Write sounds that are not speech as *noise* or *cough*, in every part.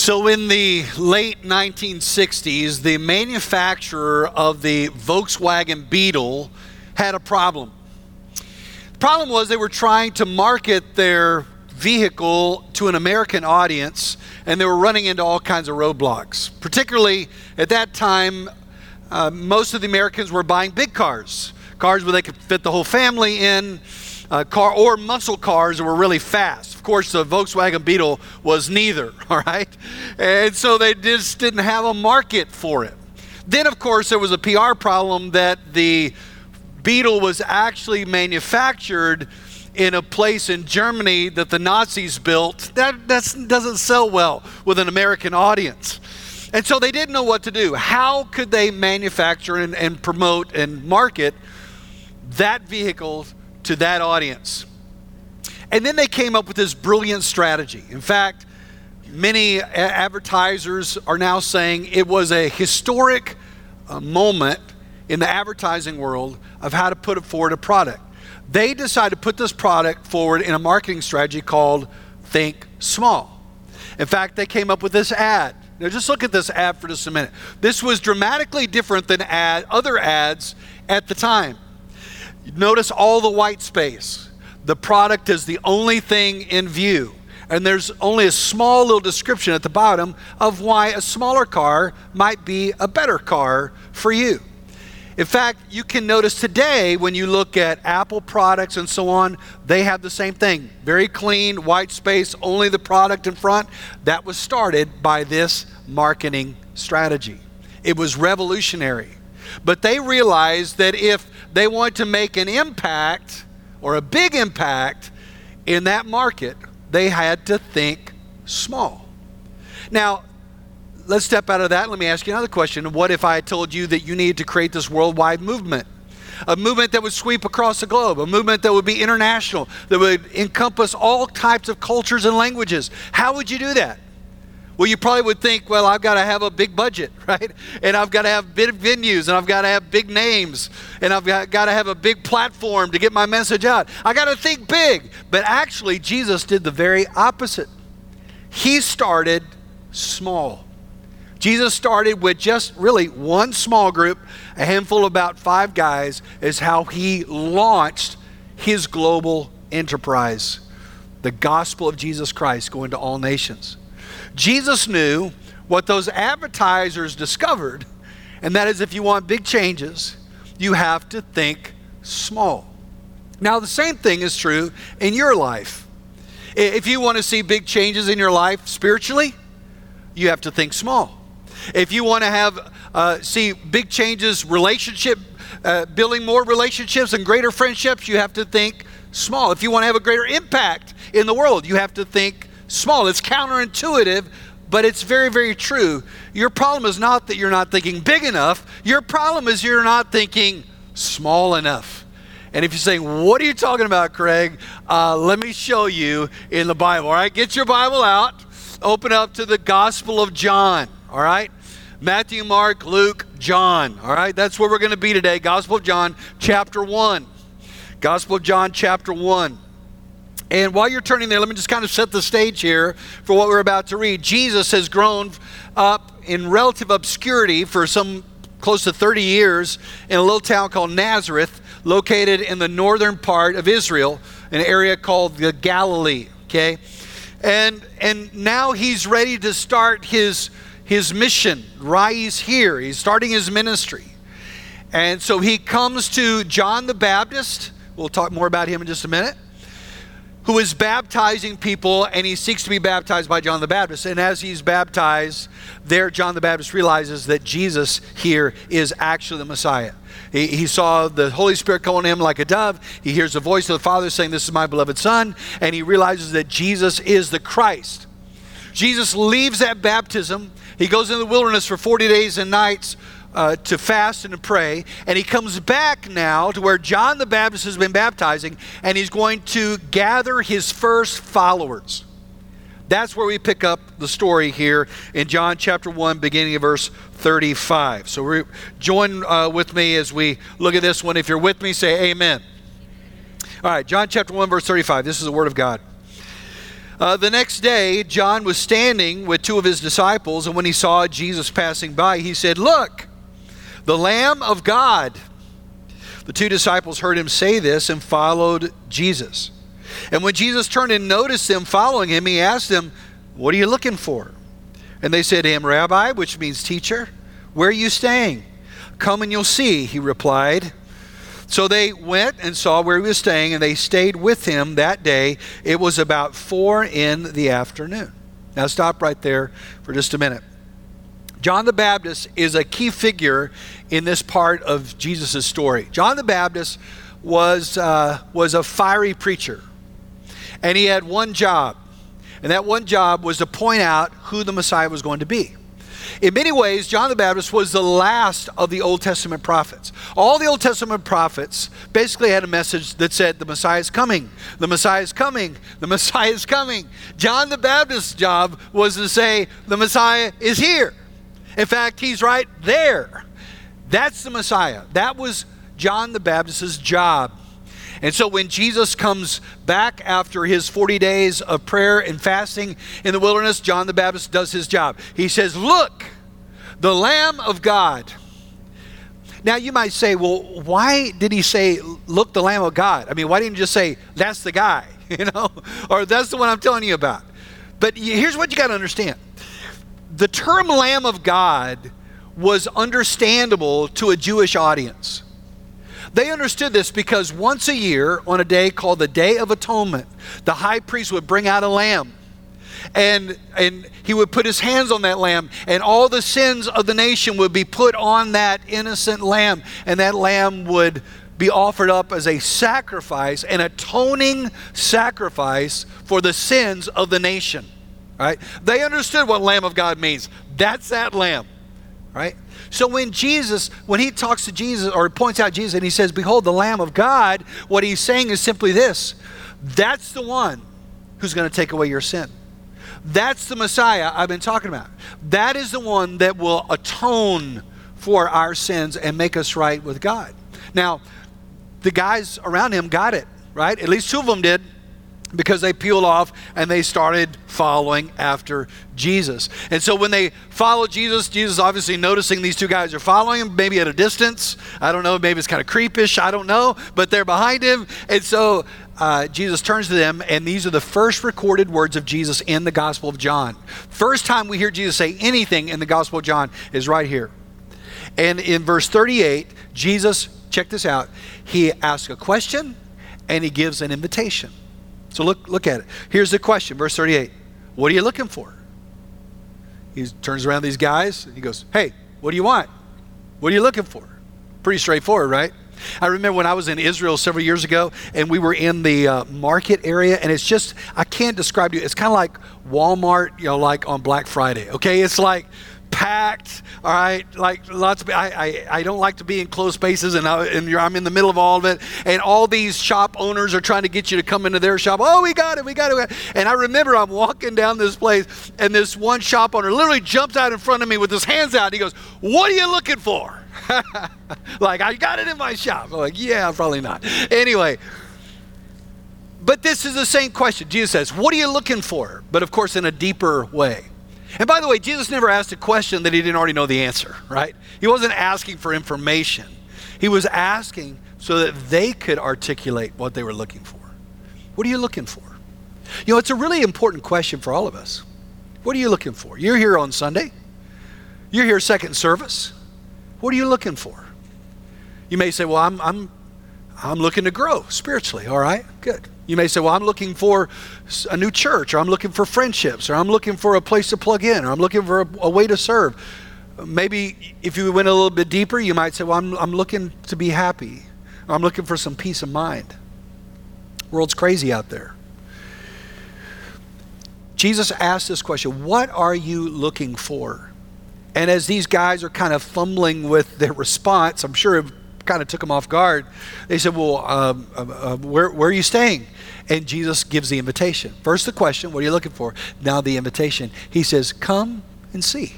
So, in the late 1960s, the manufacturer of the Volkswagen Beetle had a problem. The problem was they were trying to market their vehicle to an American audience, and they were running into all kinds of roadblocks. Particularly at that time, uh, most of the Americans were buying big cars, cars where they could fit the whole family in, uh, car or muscle cars that were really fast. Of course, the Volkswagen Beetle was neither, *laughs* all right? And so they just didn't have a market for it. Then, of course, there was a PR problem that the Beetle was actually manufactured in a place in Germany that the Nazis built. That doesn't sell well with an American audience. And so they didn't know what to do. How could they manufacture and, and promote and market that vehicle to that audience? And then they came up with this brilliant strategy. In fact, many advertisers are now saying it was a historic uh, moment in the advertising world of how to put forward a product. They decided to put this product forward in a marketing strategy called Think Small. In fact, they came up with this ad. Now, just look at this ad for just a minute. This was dramatically different than ad, other ads at the time. Notice all the white space the product is the only thing in view. And there's only a small little description at the bottom of why a smaller car might be a better car for you. In fact, you can notice today when you look at Apple products and so on, they have the same thing. Very clean, white space, only the product in front. That was started by this marketing strategy. It was revolutionary. But they realized that if they wanted to make an impact, or a big impact in that market, they had to think small. Now, let's step out of that. Let me ask you another question. What if I told you that you needed to create this worldwide movement? A movement that would sweep across the globe, a movement that would be international, that would encompass all types of cultures and languages. How would you do that? Well, you probably would think, well, I've got to have a big budget, *laughs* right? And I've got to have big venues, and I've got to have big names, and I've got, got to have a big platform to get my message out. I got to think big. But actually, Jesus did the very opposite. He started small. Jesus started with just really one small group, a handful of about five guys, is how he launched his global enterprise, the gospel of Jesus Christ going to all nations. Jesus knew what those advertisers discovered, and that is if you want big changes, you have to think small. Now, the same thing is true in your life. If you want to see big changes in your life spiritually, you have to think small. If you want to have uh, see big changes, relationship, uh, building more relationships and greater friendships, you have to think small. If you want to have a greater impact in the world, you have to think small. It's counterintuitive, but it's very, very true. Your problem is not that you're not thinking big enough, your problem is you're not thinking small enough. And if you're saying, What are you talking about, Craig? Uh, let me show you in the Bible. All right, get your Bible out, open up to the Gospel of John. All right, Matthew, Mark, Luke, John. All right, that's where we're going to be today. Gospel of John, chapter 1. Gospel of John, chapter 1. And while you're turning there, let me just kind of set the stage here for what we're about to read. Jesus has grown up in relative obscurity for some close to 30 years in a little town called Nazareth, located in the northern part of Israel, an area called the Galilee. Okay? And and now he's ready to start his his mission. Rise here. He's starting his ministry. And so he comes to John the Baptist. We'll talk more about him in just a minute who is baptizing people and he seeks to be baptized by John the Baptist. And as he's baptized, there John the Baptist realizes that Jesus here is actually the Messiah. He, he saw the Holy Spirit come on him like a dove. He hears the voice of the Father saying, This is my beloved Son. And he realizes that Jesus is the Christ. Jesus leaves that baptism. He goes in the wilderness for 40 days and nights uh, to fast and to pray. And he comes back now to where John the Baptist has been baptizing, and he's going to gather his first followers. That's where we pick up the story here in John chapter 1, beginning of verse 35. So re- join uh, with me as we look at this one. If you're with me, say amen. All right, John chapter 1, verse 35. This is the word of God. Uh, the next day, John was standing with two of his disciples, and when he saw Jesus passing by, he said, Look, the Lamb of God. The two disciples heard him say this and followed Jesus. And when Jesus turned and noticed them following him, he asked them, What are you looking for? And they said to him, Rabbi, which means teacher, where are you staying? Come and you'll see, he replied. So they went and saw where he was staying, and they stayed with him that day. It was about four in the afternoon. Now, stop right there for just a minute. John the Baptist is a key figure in this part of Jesus' story. John the Baptist was, uh, was a fiery preacher, and he had one job, and that one job was to point out who the Messiah was going to be. In many ways, John the Baptist was the last of the Old Testament prophets. All the Old Testament prophets basically had a message that said, The Messiah is coming, the Messiah is coming, the Messiah is coming. John the Baptist's job was to say, The Messiah is here. In fact, he's right there. That's the Messiah. That was John the Baptist's job. And so when Jesus comes back after his 40 days of prayer and fasting in the wilderness, John the Baptist does his job. He says, Look, the Lamb of God. Now you might say, well, why did he say, Look, the Lamb of God? I mean, why didn't he just say, That's the guy, *laughs* you know, or that's the one I'm telling you about? But here's what you got to understand the term Lamb of God was understandable to a Jewish audience. They understood this because once a year, on a day called the Day of Atonement, the high priest would bring out a lamb. And, and he would put his hands on that lamb, and all the sins of the nation would be put on that innocent lamb, and that lamb would be offered up as a sacrifice, an atoning sacrifice for the sins of the nation. Right? They understood what Lamb of God means. That's that lamb. Right? So when Jesus, when he talks to Jesus or points out Jesus and he says, Behold, the Lamb of God, what he's saying is simply this that's the one who's going to take away your sin. That's the Messiah I've been talking about. That is the one that will atone for our sins and make us right with God. Now, the guys around him got it, right? At least two of them did because they peeled off and they started following after Jesus. And so when they followed Jesus, Jesus obviously noticing these two guys are following him, maybe at a distance. I don't know, maybe it's kind of creepish, I don't know, but they're behind him. And so uh, Jesus turns to them, and these are the first recorded words of Jesus in the Gospel of John. First time we hear Jesus say anything in the Gospel of John is right here. And in verse 38, Jesus, check this out, he asks a question and he gives an invitation. So look, look at it. Here's the question, verse 38. What are you looking for? He turns around these guys. and He goes, Hey, what do you want? What are you looking for? Pretty straightforward, right? I remember when I was in Israel several years ago, and we were in the uh, market area, and it's just I can't describe to you. It's kind of like Walmart, you know, like on Black Friday. Okay, it's like packed. All right, like lots of. I I, I don't like to be in closed spaces, and, I, and I'm in the middle of all of it. And all these shop owners are trying to get you to come into their shop. Oh, we got it, we got it. And I remember I'm walking down this place, and this one shop owner literally jumps out in front of me with his hands out. he goes, "What are you looking for?" *laughs* like I got it in my shop. I'm like, yeah, probably not. Anyway. But this is the same question. Jesus says, What are you looking for? But of course, in a deeper way. And by the way, Jesus never asked a question that he didn't already know the answer, right? He wasn't asking for information. He was asking so that they could articulate what they were looking for. What are you looking for? You know, it's a really important question for all of us. What are you looking for? You're here on Sunday. You're here second service. What are you looking for? You may say, "Well, I'm I'm I'm looking to grow spiritually." All right? Good. You may say, well, I'm looking for a new church, or I'm looking for friendships, or I'm looking for a place to plug in, or I'm looking for a, a way to serve. Maybe if you went a little bit deeper, you might say, well, I'm, I'm looking to be happy. or I'm looking for some peace of mind. World's crazy out there. Jesus asked this question What are you looking for? And as these guys are kind of fumbling with their response, I'm sure kind of took them off guard. They said, Well, um, uh, where, where are you staying? And Jesus gives the invitation. First, the question, what are you looking for? Now, the invitation. He says, Come and see.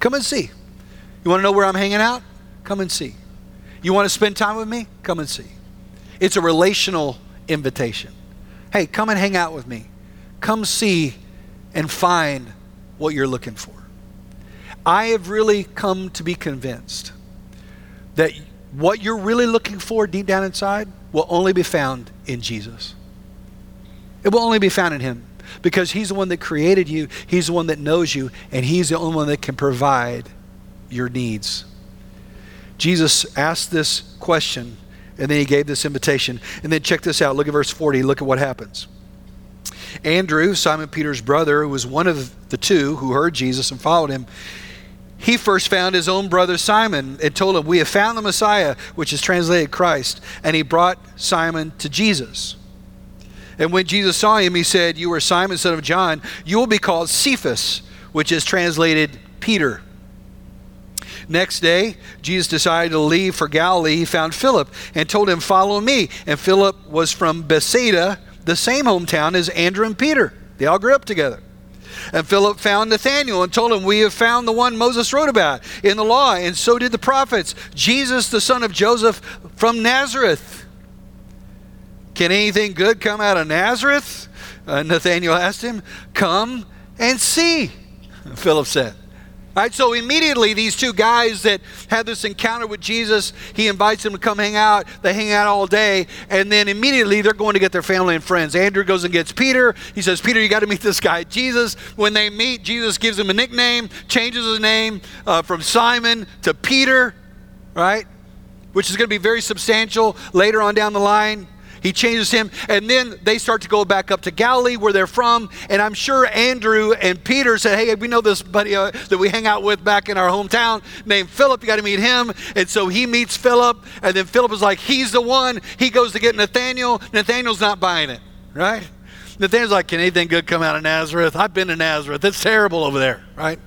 Come and see. You want to know where I'm hanging out? Come and see. You want to spend time with me? Come and see. It's a relational invitation. Hey, come and hang out with me. come see and find what you're looking for. I have really come to be convinced that what you're really looking for deep down inside will only be found in Jesus. It will only be found in Him because He's the one that created you, He's the one that knows you, and He's the only one that can provide your needs. Jesus asked this question and then He gave this invitation. And then check this out. Look at verse 40. Look at what happens. Andrew, Simon Peter's brother, who was one of the two who heard Jesus and followed him, he first found his own brother Simon and told him, We have found the Messiah, which is translated Christ. And he brought Simon to Jesus. And when Jesus saw him, he said, You are Simon, son of John. You will be called Cephas, which is translated Peter. Next day, Jesus decided to leave for Galilee. He found Philip and told him, Follow me. And Philip was from Bethsaida, the same hometown as Andrew and Peter. They all grew up together. And Philip found Nathanael and told him, We have found the one Moses wrote about in the law, and so did the prophets, Jesus, the son of Joseph from Nazareth. Can anything good come out of Nazareth? Uh, Nathanael asked him. Come and see, Philip said. All right, so immediately these two guys that had this encounter with Jesus, he invites them to come hang out. They hang out all day, and then immediately they're going to get their family and friends. Andrew goes and gets Peter. He says, Peter, you got to meet this guy, Jesus. When they meet, Jesus gives him a nickname, changes his name uh, from Simon to Peter, right? Which is going to be very substantial later on down the line. He changes him, and then they start to go back up to Galilee, where they're from. And I'm sure Andrew and Peter said, "Hey, we know this buddy uh, that we hang out with back in our hometown named Philip. You got to meet him." And so he meets Philip, and then Philip is like, "He's the one." He goes to get Nathaniel. Nathaniel's not buying it, right? Nathaniel's like, "Can anything good come out of Nazareth? I've been to Nazareth. It's terrible over there, right?"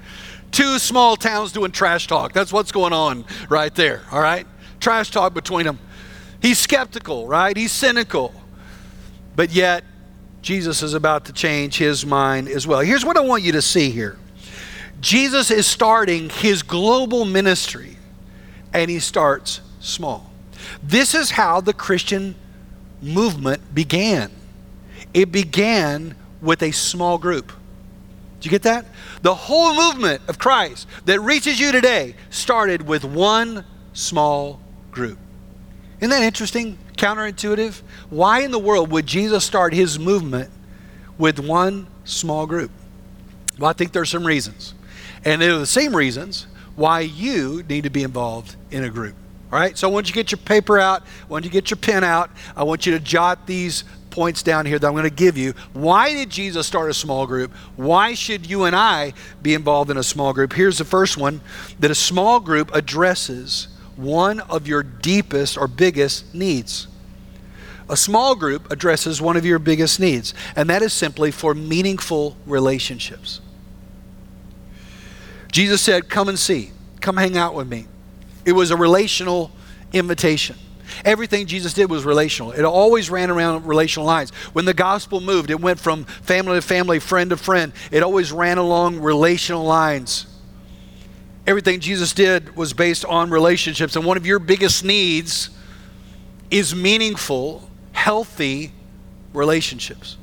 Two small towns doing trash talk. That's what's going on right there, all right? Trash talk between them. He's skeptical, right? He's cynical. But yet, Jesus is about to change his mind as well. Here's what I want you to see here Jesus is starting his global ministry, and he starts small. This is how the Christian movement began. It began with a small group. Do you get that? The whole movement of Christ that reaches you today started with one small group. Isn't that interesting? Counterintuitive? Why in the world would Jesus start his movement with one small group? Well, I think there's some reasons. And they're the same reasons why you need to be involved in a group. All right? So once you get your paper out. once you get your pen out. I want you to jot these points down here that I'm going to give you. Why did Jesus start a small group? Why should you and I be involved in a small group? Here's the first one that a small group addresses one of your deepest or biggest needs. A small group addresses one of your biggest needs, and that is simply for meaningful relationships. Jesus said, Come and see, come hang out with me. It was a relational invitation. Everything Jesus did was relational. It always ran around relational lines. When the gospel moved, it went from family to family, friend to friend. It always ran along relational lines. Everything Jesus did was based on relationships. And one of your biggest needs is meaningful, healthy relationships.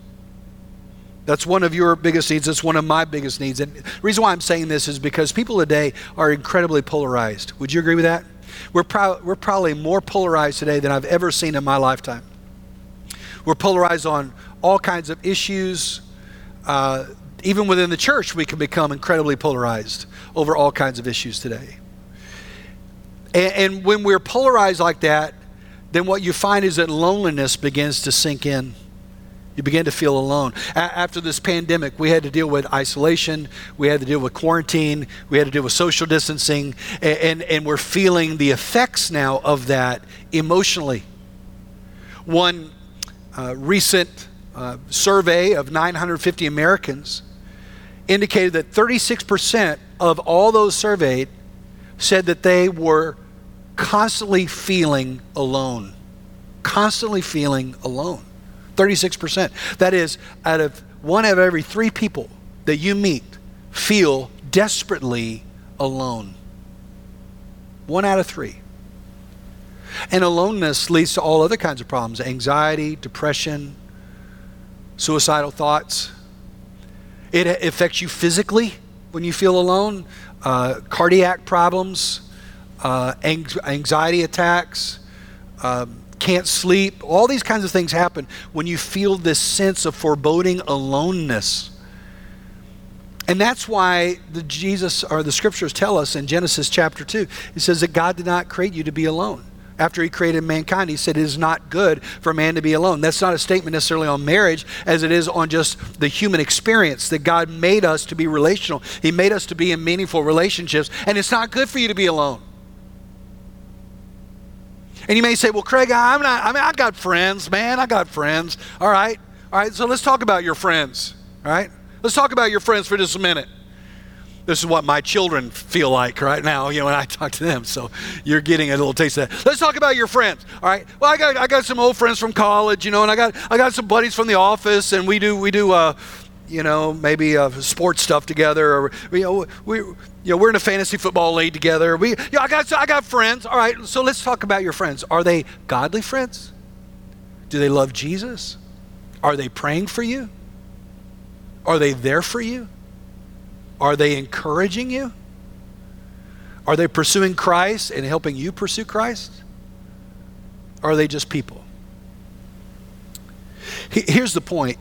That's one of your biggest needs. That's one of my biggest needs. And the reason why I'm saying this is because people today are incredibly polarized. Would you agree with that? We're, pro- we're probably more polarized today than I've ever seen in my lifetime. We're polarized on all kinds of issues. Uh, even within the church, we can become incredibly polarized over all kinds of issues today. And, and when we're polarized like that, then what you find is that loneliness begins to sink in. You begin to feel alone. A- after this pandemic, we had to deal with isolation, we had to deal with quarantine, we had to deal with social distancing, and, and, and we're feeling the effects now of that emotionally. One uh, recent uh, survey of 950 Americans indicated that 36% of all those surveyed said that they were constantly feeling alone. Constantly feeling alone. 36%. That is, out of one out of every three people that you meet feel desperately alone. One out of three. And aloneness leads to all other kinds of problems anxiety, depression, suicidal thoughts. It affects you physically when you feel alone, uh, cardiac problems, uh, anxiety attacks, uh, can't sleep. All these kinds of things happen when you feel this sense of foreboding aloneness. And that's why the Jesus or the scriptures tell us in Genesis chapter 2, it says that God did not create you to be alone. After he created mankind, he said it is not good for man to be alone. That's not a statement necessarily on marriage as it is on just the human experience that God made us to be relational. He made us to be in meaningful relationships, and it's not good for you to be alone. And you may say, well, Craig, I'm not, I mean, I got friends, man. I got friends. All right. All right. So let's talk about your friends. All right. Let's talk about your friends for just a minute. This is what my children feel like right now, you know, when I talk to them. So you're getting a little taste of that. Let's talk about your friends. All right. Well, I got I got some old friends from college, you know, and I got I got some buddies from the office, and we do we do uh, you know, maybe uh, sports stuff together, or you know, we you know we're in a fantasy football league together. We, you know, I got I got friends. All right, so let's talk about your friends. Are they godly friends? Do they love Jesus? Are they praying for you? Are they there for you? Are they encouraging you? Are they pursuing Christ and helping you pursue Christ? Or are they just people? Here's the point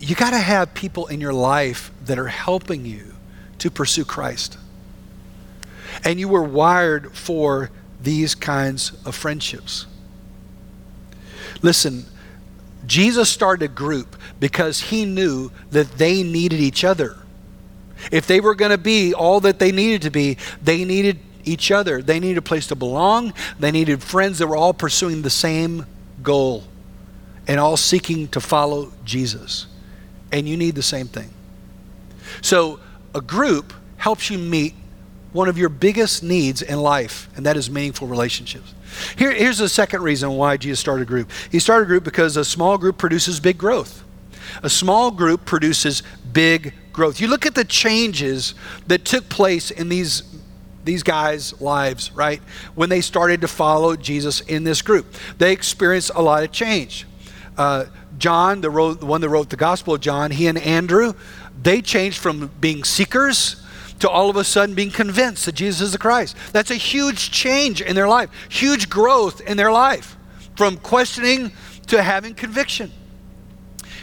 you got to have people in your life that are helping you to pursue Christ. And you were wired for these kinds of friendships. Listen, Jesus started a group because he knew that they needed each other. If they were going to be all that they needed to be, they needed each other. They needed a place to belong. They needed friends that were all pursuing the same goal and all seeking to follow Jesus and you need the same thing. So, a group helps you meet one of your biggest needs in life, and that is meaningful relationships. Here, here's the second reason why Jesus started a group. He started a group because a small group produces big growth. A small group produces big growth. You look at the changes that took place in these these guys' lives, right? When they started to follow Jesus in this group, they experienced a lot of change. Uh, John, the, wrote, the one that wrote the Gospel of John, he and Andrew, they changed from being seekers to all of a sudden being convinced that Jesus is the Christ. That's a huge change in their life, huge growth in their life from questioning to having conviction.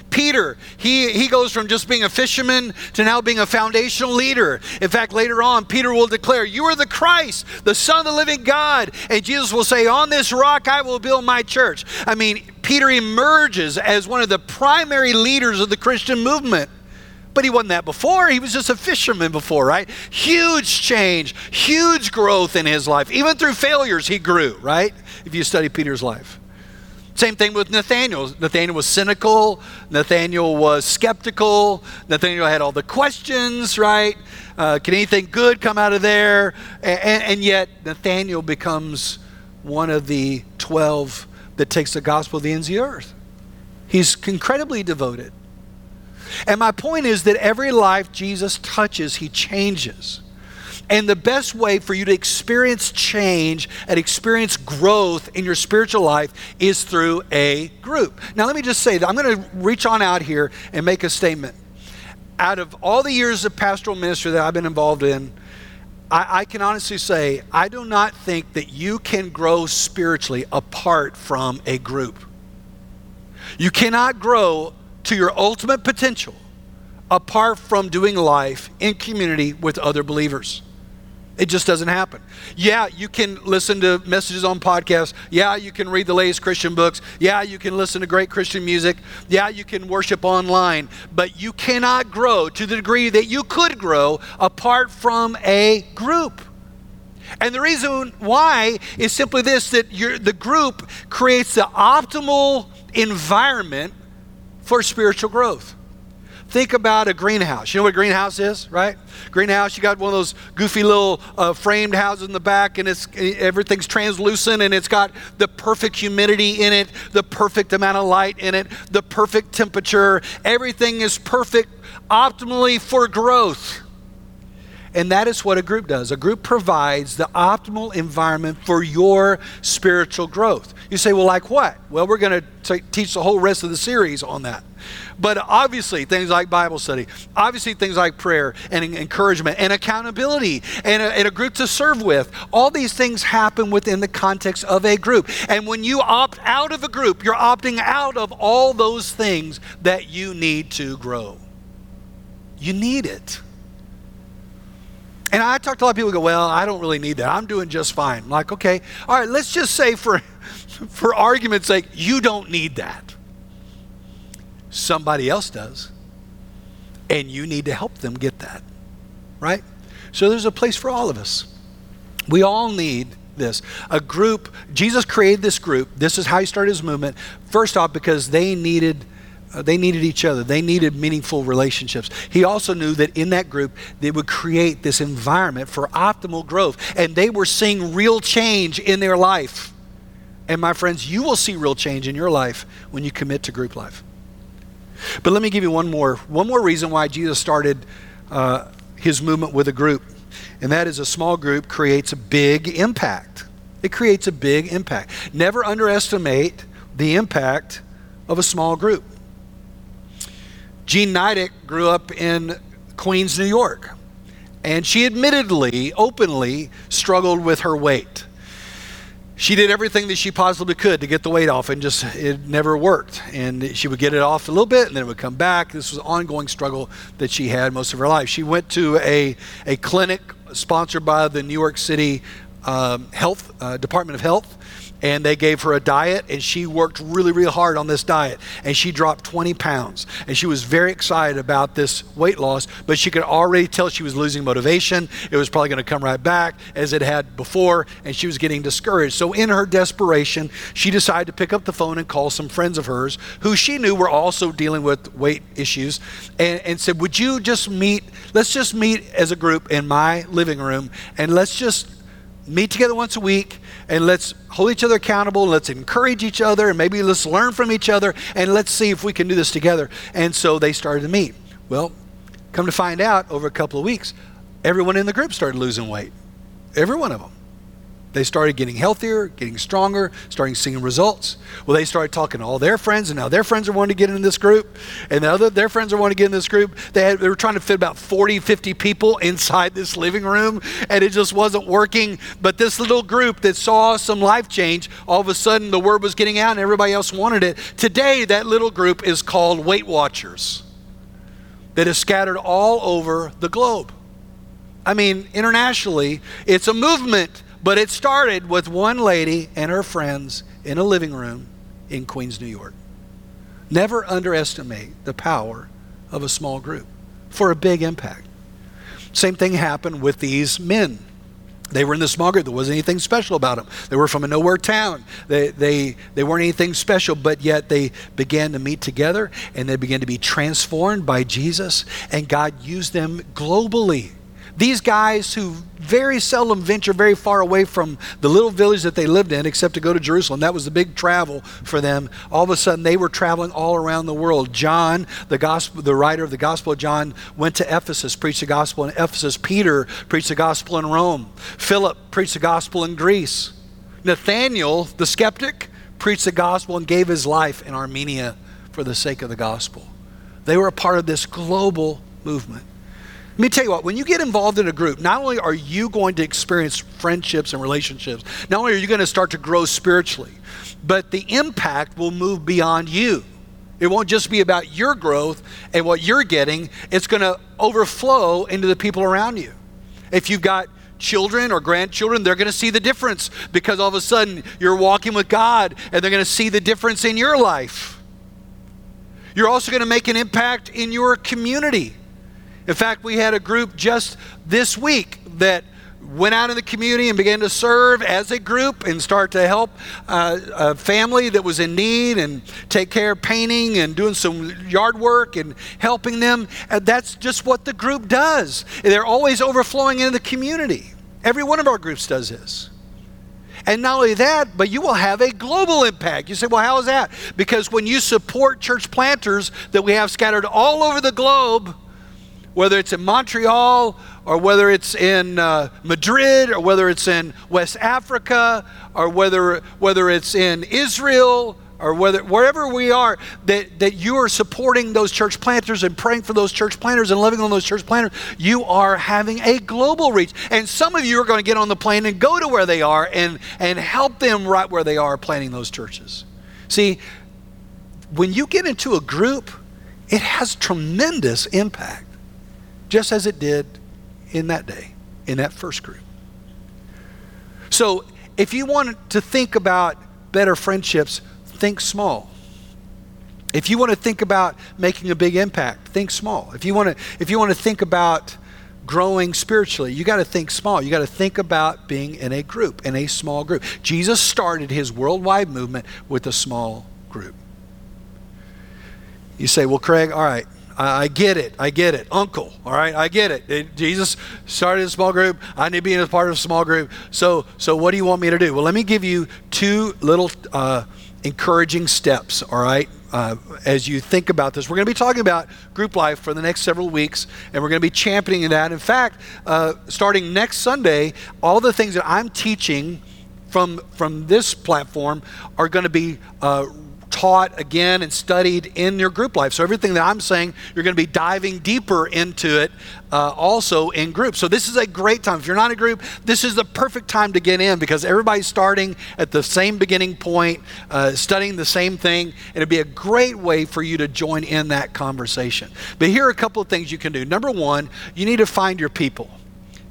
Peter, he, he goes from just being a fisherman to now being a foundational leader. In fact, later on, Peter will declare, You are the Christ, the Son of the living God. And Jesus will say, On this rock I will build my church. I mean, Peter emerges as one of the primary leaders of the Christian movement. But he wasn't that before. He was just a fisherman before, right? Huge change, huge growth in his life. Even through failures, he grew, right? If you study Peter's life. Same thing with Nathaniel. Nathaniel was cynical. Nathaniel was skeptical. Nathaniel had all the questions, right? Uh, can anything good come out of there? And, and yet, Nathaniel becomes one of the 12 that takes the gospel to the ends of the earth. He's incredibly devoted. And my point is that every life Jesus touches, he changes. And the best way for you to experience change and experience growth in your spiritual life is through a group. Now, let me just say that I'm going to reach on out here and make a statement. Out of all the years of pastoral ministry that I've been involved in, I, I can honestly say I do not think that you can grow spiritually apart from a group. You cannot grow to your ultimate potential apart from doing life in community with other believers. It just doesn't happen. Yeah, you can listen to messages on podcasts. Yeah, you can read the latest Christian books. Yeah, you can listen to great Christian music. Yeah, you can worship online. But you cannot grow to the degree that you could grow apart from a group. And the reason why is simply this that the group creates the optimal environment for spiritual growth. Think about a greenhouse. You know what a greenhouse is, right? Greenhouse, you got one of those goofy little uh, framed houses in the back, and it's everything's translucent, and it's got the perfect humidity in it, the perfect amount of light in it, the perfect temperature. Everything is perfect, optimally for growth. And that is what a group does. A group provides the optimal environment for your spiritual growth. You say, well, like what? Well, we're going to teach the whole rest of the series on that. But obviously, things like Bible study, obviously, things like prayer and encouragement and accountability and a, and a group to serve with, all these things happen within the context of a group. And when you opt out of a group, you're opting out of all those things that you need to grow. You need it. And I talk to a lot of people who go, Well, I don't really need that. I'm doing just fine. I'm like, okay, all right, let's just say for, *laughs* for argument's sake, you don't need that. Somebody else does. And you need to help them get that. Right? So there's a place for all of us. We all need this. A group, Jesus created this group. This is how he started his movement. First off, because they needed they needed each other. They needed meaningful relationships. He also knew that in that group, they would create this environment for optimal growth. And they were seeing real change in their life. And my friends, you will see real change in your life when you commit to group life. But let me give you one more, one more reason why Jesus started uh, his movement with a group. And that is a small group creates a big impact. It creates a big impact. Never underestimate the impact of a small group. Jean Nidetch grew up in Queens, New York, and she admittedly, openly struggled with her weight. She did everything that she possibly could to get the weight off, and just it never worked. And she would get it off a little bit, and then it would come back. This was an ongoing struggle that she had most of her life. She went to a, a clinic sponsored by the New York City um, Health uh, Department of Health and they gave her a diet and she worked really really hard on this diet. And she dropped 20 pounds. And she was very excited about this weight loss but she could already tell she was losing motivation. It was probably going to come right back as it had before and she was getting discouraged. So in her desperation she decided to pick up the phone and call some friends of hers who she knew were also dealing with weight issues and, and said would you just meet let's just meet as a group in my living room and let's just meet together once a week and let's hold each other accountable. Let's encourage each other and maybe let's learn from each other and let's see if we can do this together. And so they started to meet. Well, come to find out over a couple of weeks, everyone in the group started losing weight. Every one of them. They started getting healthier, getting stronger, starting seeing results. Well, they started talking to all their friends, and now their friends are wanting to get in this group, and the other their friends are wanting to get in this group. They, had, they were trying to fit about 40, 50 people *laughs* inside this living room, and it just wasn't working. But this little group that saw some life change, all of a sudden the word was getting out, and everybody else wanted it. Today, that little group is called Weight Watchers, that is scattered all over the globe. I mean, internationally, it's a movement but it started with one lady and her friends in a living room in Queens, New York. Never underestimate the power of a small group for a big impact. Same thing happened with these men. They were in the small group. There wasn't anything special about them. They were from a nowhere town. They, they, they weren't anything special, but yet they began to meet together and they began to be transformed by Jesus, and God used them globally these guys who very seldom venture very far away from the little village that they lived in, except to go to Jerusalem. That was the big travel for them. All of a sudden, they were traveling all around the world. John, the gospel, the writer of the Gospel of John, went to Ephesus, preached the gospel in Ephesus. Peter preached the gospel in Rome. Philip preached the gospel in Greece. Nathaniel, the skeptic, preached the gospel and gave his life in Armenia for the sake of the gospel. They were a part of this global movement. Let me tell you what, when you get involved in a group, not only are you going to experience friendships and relationships, not only are you going to start to grow spiritually, but the impact will move beyond you. It won't just be about your growth and what you're getting, it's going to overflow into the people around you. If you've got children or grandchildren, they're going to see the difference because all of a sudden you're walking with God and they're going to see the difference in your life. You're also going to make an impact in your community. In fact, we had a group just this week that went out in the community and began to serve as a group and start to help uh, a family that was in need and take care of painting and doing some yard work and helping them. And that's just what the group does. They're always overflowing into the community. Every one of our groups does this. And not only that, but you will have a global impact. You say, well, how is that? Because when you support church planters that we have scattered all over the globe, whether it's in Montreal or whether it's in uh, Madrid, or whether it's in West Africa, or whether, whether it's in Israel, or whether wherever we are, that, that you are supporting those church planters and praying for those church planters and loving on those church planters, you are having a global reach. And some of you are going to get on the plane and go to where they are and, and help them right where they are planting those churches. See, when you get into a group, it has tremendous impact, just as it did in that day, in that first group. So, if you want to think about better friendships, think small. If you want to think about making a big impact, think small. If you want to, if you want to think about growing spiritually, you got to think small. You got to think about being in a group, in a small group. Jesus started his worldwide movement with a small group. You say, well, Craig, all right, I, I get it. I get it. Uncle, all right, I get it. it. Jesus started a small group. I need to be in a part of a small group. So, so what do you want me to do? Well, let me give you two little uh, encouraging steps, all right? Uh, as you think about this. We're going to be talking about group life for the next several weeks, and we're going to be championing that. In fact, uh, starting next Sunday, all the things that I'm teaching from from this platform are going to be uh, taught again and studied in your group life. So everything that I'm saying, you're going to be diving deeper into it uh, also in groups. So this is a great time. If you're not a group, this is the perfect time to get in because everybody's starting at the same beginning point, uh, studying the same thing. It'd be a great way for you to join in that conversation. But here are a couple of things you can do. Number one, you need to find your people.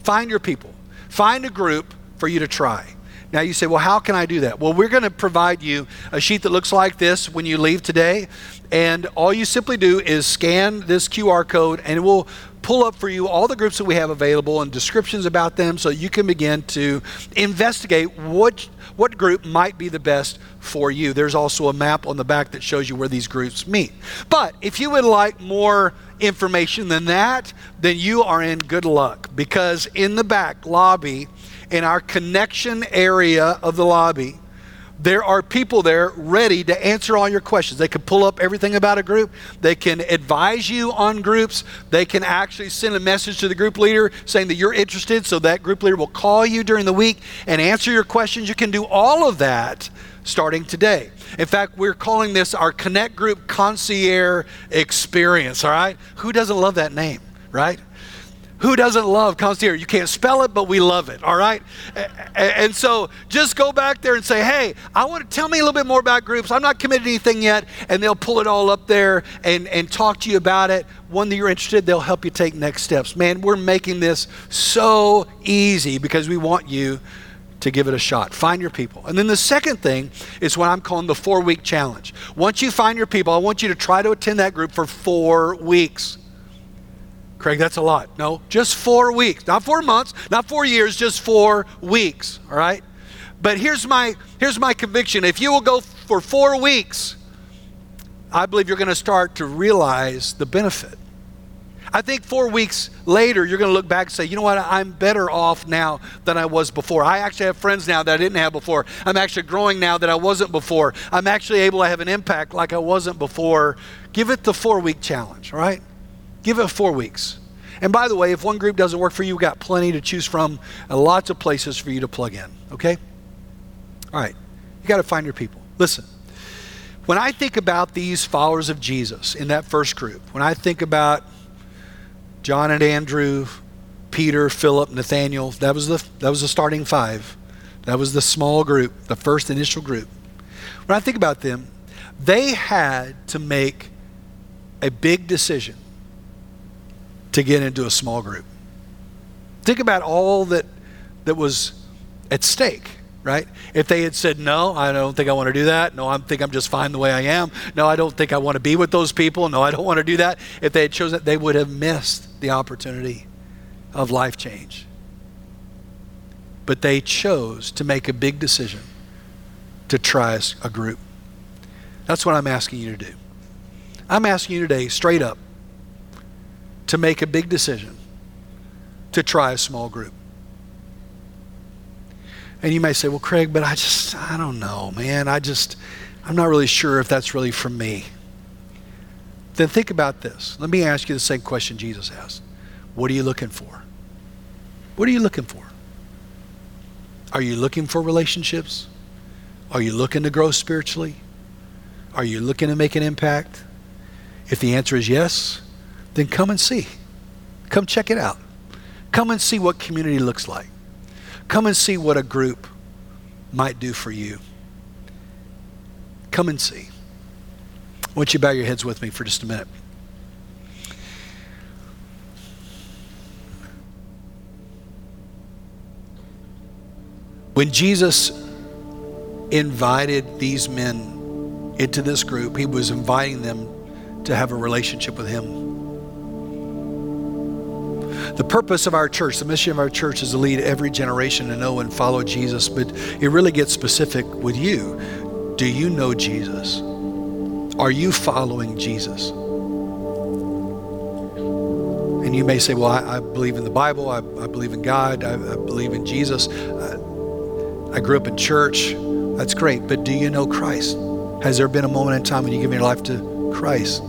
Find your people. Find a group for you to try. Now you say, well, how can I do that? Well, we're going to provide you a sheet that looks like this when you leave today. And all you simply do is scan this QR code and it will pull up for you all the groups that we have available and descriptions about them so you can begin to investigate what, what group might be the best for you. There's also a map on the back that shows you where these groups meet. But if you would like more information than that, then you are in good luck because in the back lobby, in our connection area of the lobby, there are people there ready to answer all your questions. They can pull up everything about a group. They can advise you on groups. They can actually send a message to the group leader saying that you're interested, so that group leader will call you during the week and answer your questions. You can do all of that starting today. In fact, we're calling this our Connect Group Concierge Experience, all right? Who doesn't love that name, right? Who doesn't love concierge? You can't spell it, but we love it, all right? And so just go back there and say, hey, I want to tell me a little bit more about groups. I'm not committed to anything yet. And they'll pull it all up there and, and talk to you about it. One that you're interested, they'll help you take next steps. Man, we're making this so easy because we want you to give it a shot. Find your people. And then the second thing is what I'm calling the four week challenge. Once you find your people, I want you to try to attend that group for four weeks. Craig, that's a lot. No, just four weeks. Not four months, not four years, just four weeks. All right? But here's my here's my conviction. If you will go for four weeks, I believe you're going to start to realize the benefit. I think four weeks later, you're going to look back and say, you know what, I'm better off now than I was before. I actually have friends now that I didn't have before. I'm actually growing now that I wasn't before. I'm actually able to have an impact like I wasn't before. Give it the four week challenge, right? Give it four weeks. And by the way, if one group doesn't work for you, we've got plenty to choose from and lots of places for you to plug in. Okay? All right. You got to find your people. Listen, when I think about these followers of Jesus in that first group, when I think about John and Andrew, Peter, Philip, Nathaniel, that was the, that was the starting five. That was the small group, the first initial group. When I think about them, they had to make a big decision to get into a small group. Think about all that that was at stake, right? If they had said, No, I don't think I want to do that. No, I think I'm just fine the way I am. No, I don't think I want to be with those people. No, I don't want to do that. If they had chosen they would have missed the opportunity of life change. But they chose to make a big decision to try a group. That's what I'm asking you to do. I'm asking you today, straight up, to make a big decision to try a small group. And you may say, well, Craig, but I just, I don't know, man. I just, I'm not really sure if that's really for me. Then think about this. Let me ask you the same question Jesus asked What are you looking for? What are you looking for? Are you looking for relationships? Are you looking to grow spiritually? Are you looking to make an impact? If the answer is yes, then come and see. Come check it out. Come and see what community looks like. Come and see what a group might do for you. Come and see. I want you to bow your heads with me for just a minute. When Jesus invited these men into this group, he was inviting them to have a relationship with him. The purpose of our church, the mission of our church is to lead every generation to know and follow Jesus, but it really gets specific with you. Do you know Jesus? Are you following Jesus? And you may say, Well, I, I believe in the Bible, I, I believe in God, I, I believe in Jesus. I grew up in church. That's great. But do you know Christ? Has there been a moment in time when you give your life to Christ?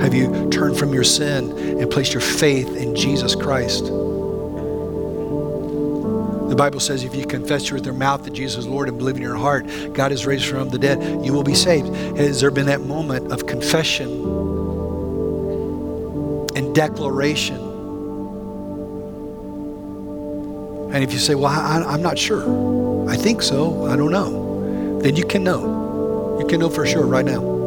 Have you turned from your sin and placed your faith in Jesus Christ? The Bible says if you confess with your mouth that Jesus is Lord and believe in your heart, God is raised from the dead, you will be saved. Has there been that moment of confession and declaration? And if you say, Well, I, am not sure, I think so, I don't know, then you can know. You can know for sure right now.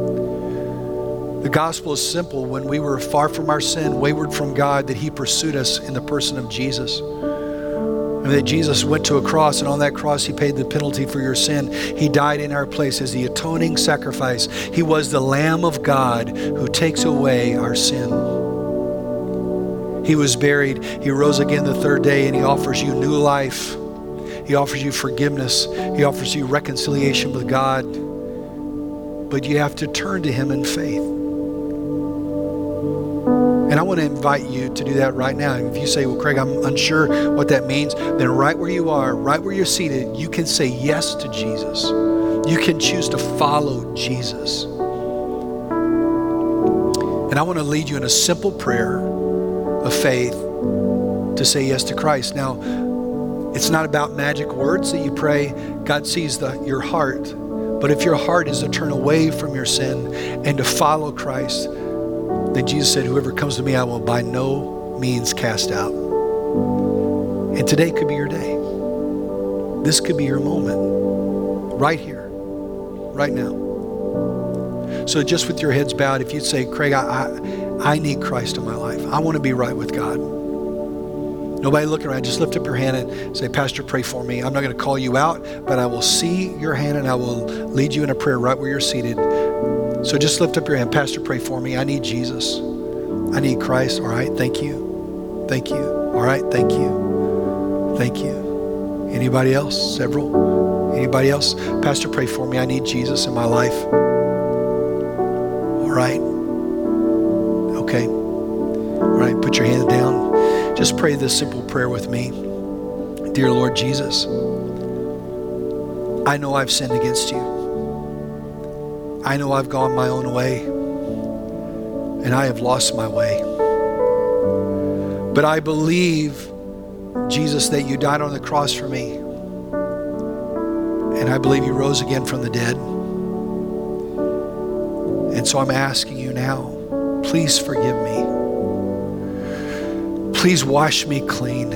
The gospel is simple. When we were far from our sin, wayward from God, that He pursued us in the person of Jesus. And that Jesus went to a cross, and on that cross, He paid the penalty for your sin. He died in our place as the atoning sacrifice. He was the Lamb of God who takes away our sin. He was buried. He rose again the third day, and He offers you new life. He offers you forgiveness. He offers you reconciliation with God. But you have to turn to Him in faith. And I want to invite you to do that right now. And if you say, Well, Craig, I'm unsure what that means, then right where you are, right where you're seated, you can say yes to Jesus. You can choose to follow Jesus. And I want to lead you in a simple prayer of faith to say yes to Christ. Now, it's not about magic words that you pray. God sees the, your heart. But if your heart is to turn away from your sin and to follow Christ, then Jesus said, Whoever comes to me, I will by no means cast out. And today could be your day. This could be your moment. Right here, right now. So, just with your heads bowed, if you'd say, Craig, I, I, I need Christ in my life, I want to be right with God. Nobody looking around, just lift up your hand and say, Pastor, pray for me. I'm not going to call you out, but I will see your hand and I will lead you in a prayer right where you're seated. So just lift up your hand. Pastor, pray for me. I need Jesus. I need Christ. All right, thank you. Thank you. All right, thank you. Thank you. Anybody else? Several? Anybody else? Pastor, pray for me. I need Jesus in my life. All right. Okay. All right, put your hand down. Just pray this simple prayer with me. Dear Lord Jesus, I know I've sinned against you. I know I've gone my own way, and I have lost my way. But I believe, Jesus, that you died on the cross for me. And I believe you rose again from the dead. And so I'm asking you now, please forgive me. Please wash me clean.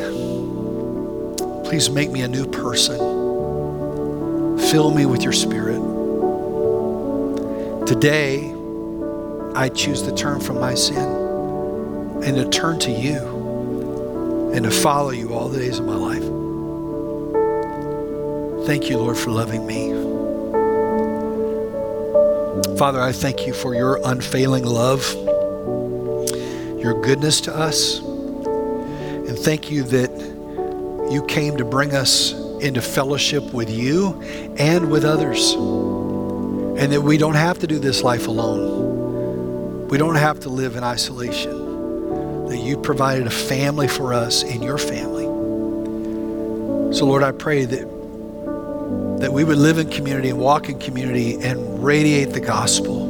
Please make me a new person. Fill me with your spirit. Today, I choose to turn from my sin and to turn to you and to follow you all the days of my life. Thank you, Lord, for loving me. Father, I thank you for your unfailing love, your goodness to us, and thank you that you came to bring us into fellowship with you and with others, and that we don't have to do this life alone. We don't have to live in isolation. That you provided a family for us in your family. So, Lord, I pray that that we would live in community and walk in community and radiate the gospel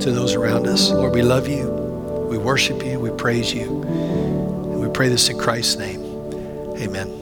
to those around us. Lord, we love you. We worship you. We praise you. And we pray this in Christ's name. Amen.